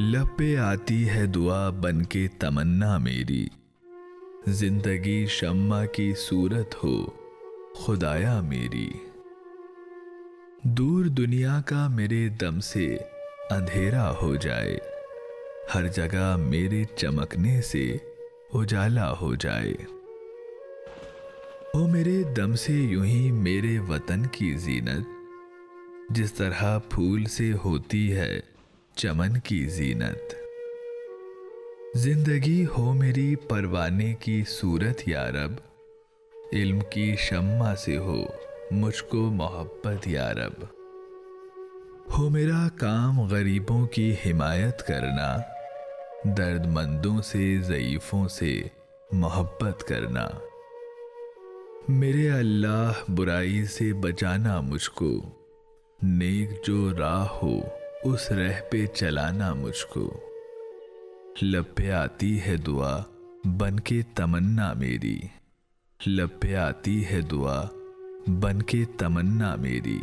لب پہ آتی ہے دعا بن کے تمنا میری۔ زندگی شمع کی صورت ہو، خدایا میری۔ دور دنیا کا میرے دم سے اندھیرا ہو جائے۔ ہر جگہ میرے چمکنے سے اجالا ہو جائے۔ او میرے دم سے یوں ہی میرے وطن کی زینت، جس طرح پھول سے ہوتی ہے چمن کی زینت۔ زندگی ہو میری پروانے کی صورت یا رب، علم کی شمع سے ہو مجھ کو محبت یا رب۔ ہو میرا کام غریبوں کی حمایت کرنا درد مندوں سے، ضعیفوں سے محبت کرنا۔ میرے اللہ برائی سے بچانا مجھ کو، نیک جو راہ ہو اس رہ پہ چلانا مجھ کو۔ لب پہ آتی ہے دعا، بن کے تمنا میری۔ لب پہ آتی ہے دعا، بن کے تمنا میری۔